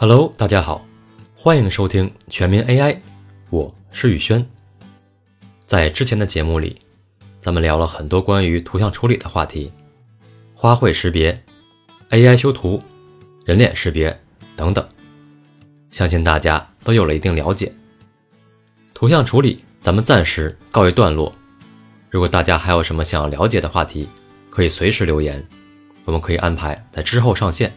Hello，大家好，欢迎收听全民 AI，我是宇轩。在之前的节目里，咱们聊了很多关于图像处理的话题，花卉识别、AI 修图、人脸识别等等，相信大家都有了一定了解。图像处理咱们暂时告一段落，如果大家还有什么想要了解的话题，可以随时留言，我们可以安排在之后上线。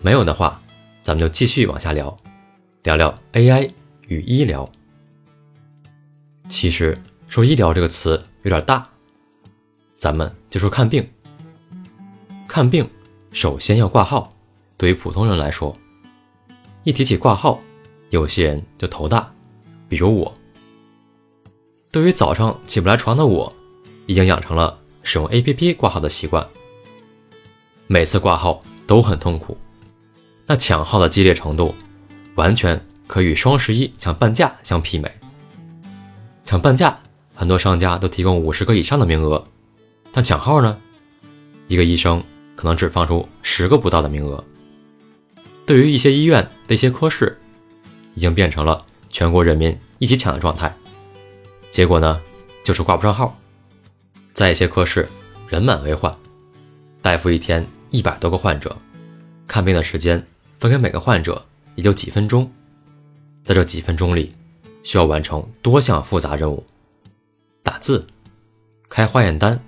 没有的话，咱们就继续往下聊，聊聊 AI 与医疗。其实说医疗这个词有点大，咱们就说看病。看病首先要挂号，对于普通人来说，一提起挂号，有些人就头大，比如我。对于早上起不来床的我，已经养成了使用 APP 挂号的习惯。每次挂号都很痛苦。那抢号的激烈程度，完全可与双十一抢半价相媲美。抢半价，很多商家都提供五十个以上的名额，但抢号呢，一个医生可能只放出十个不到的名额。对于一些医院的一些科室，已经变成了全国人民一起抢的状态。结果呢，就是挂不上号。在一些科室，人满为患，大夫一天一百多个患者，看病的时间。分给每个患者也就几分钟，在这几分钟里，需要完成多项复杂任务：打字、开化验单、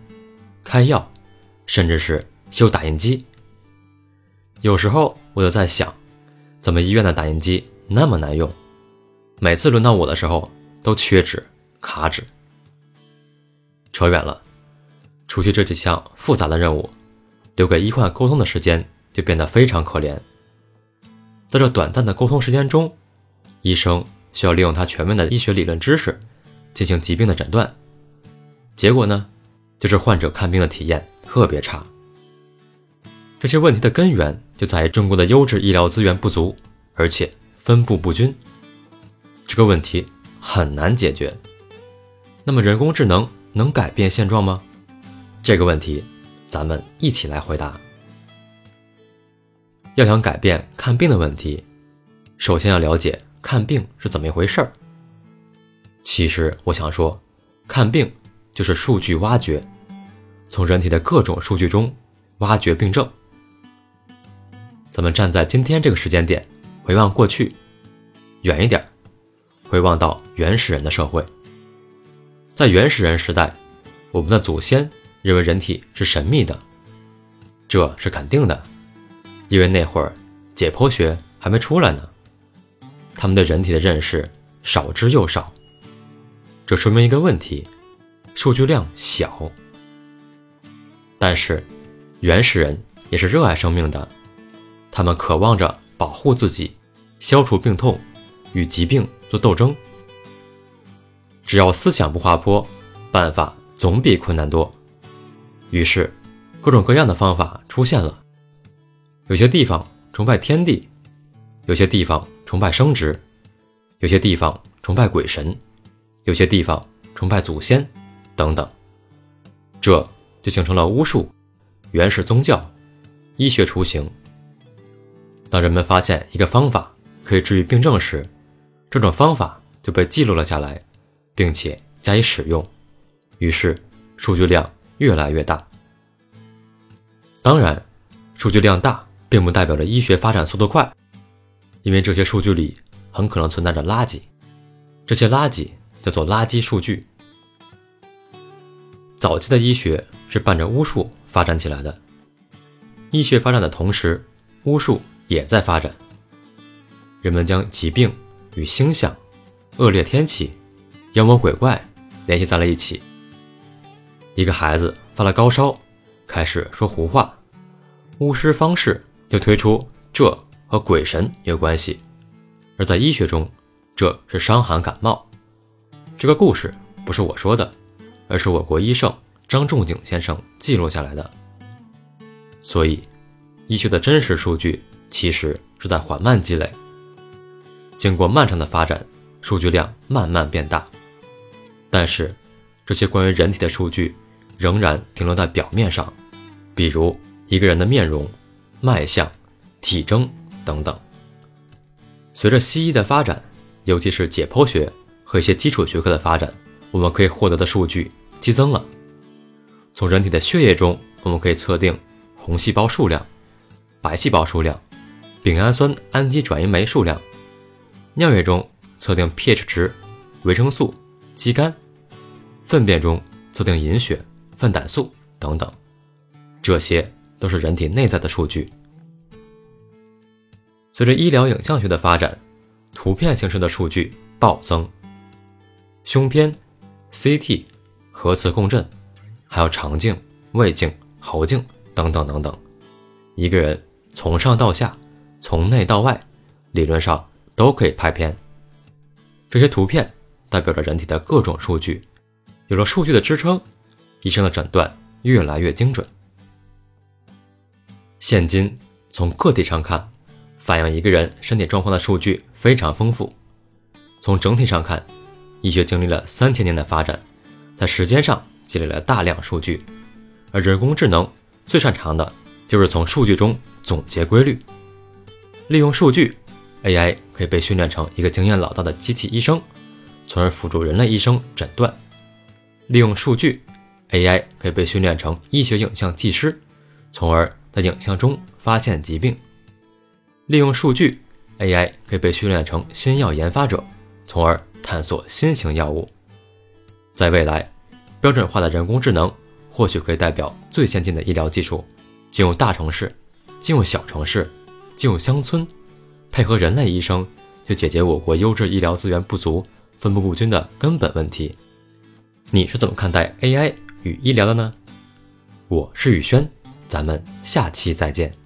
开药，甚至是修打印机。有时候我就在想，怎么医院的打印机那么难用？每次轮到我的时候都缺纸、卡纸。扯远了，除去这几项复杂的任务，留给医患沟通的时间就变得非常可怜。在这短暂的沟通时间中，医生需要利用他全面的医学理论知识进行疾病的诊断。结果呢，就是患者看病的体验特别差。这些问题的根源就在于中国的优质医疗资源不足，而且分布不均。这个问题很难解决。那么，人工智能能改变现状吗？这个问题，咱们一起来回答。要想改变看病的问题，首先要了解看病是怎么一回事儿。其实我想说，看病就是数据挖掘，从人体的各种数据中挖掘病症。咱们站在今天这个时间点，回望过去，远一点，回望到原始人的社会。在原始人时代，我们的祖先认为人体是神秘的，这是肯定的。因为那会儿解剖学还没出来呢，他们对人体的认识少之又少，这说明一个问题：数据量小。但是原始人也是热爱生命的，他们渴望着保护自己，消除病痛，与疾病做斗争。只要思想不滑坡，办法总比困难多。于是，各种各样的方法出现了。有些地方崇拜天地，有些地方崇拜生殖，有些地方崇拜鬼神，有些地方崇拜祖先，等等，这就形成了巫术、原始宗教、医学雏形。当人们发现一个方法可以治愈病症时，这种方法就被记录了下来，并且加以使用，于是数据量越来越大。当然，数据量大。并不代表着医学发展速度快，因为这些数据里很可能存在着垃圾，这些垃圾叫做垃圾数据。早期的医学是伴着巫术发展起来的，医学发展的同时，巫术也在发展。人们将疾病与星象、恶劣天气、妖魔鬼怪联系在了一起。一个孩子发了高烧，开始说胡话，巫师方士。就推出这和鬼神有关系，而在医学中，这是伤寒感冒。这个故事不是我说的，而是我国医圣张仲景先生记录下来的。所以，医学的真实数据其实是在缓慢积累，经过漫长的发展，数据量慢慢变大。但是，这些关于人体的数据仍然停留在表面上，比如一个人的面容。脉象、体征等等，随着西医的发展，尤其是解剖学和一些基础学科的发展，我们可以获得的数据激增了。从人体的血液中，我们可以测定红细胞数量、白细胞数量、丙氨酸氨基转移酶数量；尿液中测定 pH 值、维生素、肌酐；粪便中测定隐血、粪胆素等等。这些都是人体内在的数据。随着医疗影像学的发展，图片形式的数据暴增。胸片、CT、核磁共振，还有肠镜、胃镜、喉镜等等等等，一个人从上到下，从内到外，理论上都可以拍片。这些图片代表着人体的各种数据，有了数据的支撑，医生的诊断越来越精准。现今从个体上看。反映一个人身体状况的数据非常丰富。从整体上看，医学经历了三千年的发展，在时间上积累了大量数据。而人工智能最擅长的就是从数据中总结规律。利用数据，AI 可以被训练成一个经验老道的机器医生，从而辅助人类医生诊断。利用数据，AI 可以被训练成医学影像技师，从而在影像中发现疾病。利用数据，AI 可以被训练成新药研发者，从而探索新型药物。在未来，标准化的人工智能或许可以代表最先进的医疗技术，进入大城市，进入小城市，进入乡村，配合人类医生，去解决我国优质医疗资源不足、分布不均的根本问题。你是怎么看待 AI 与医疗的呢？我是宇轩，咱们下期再见。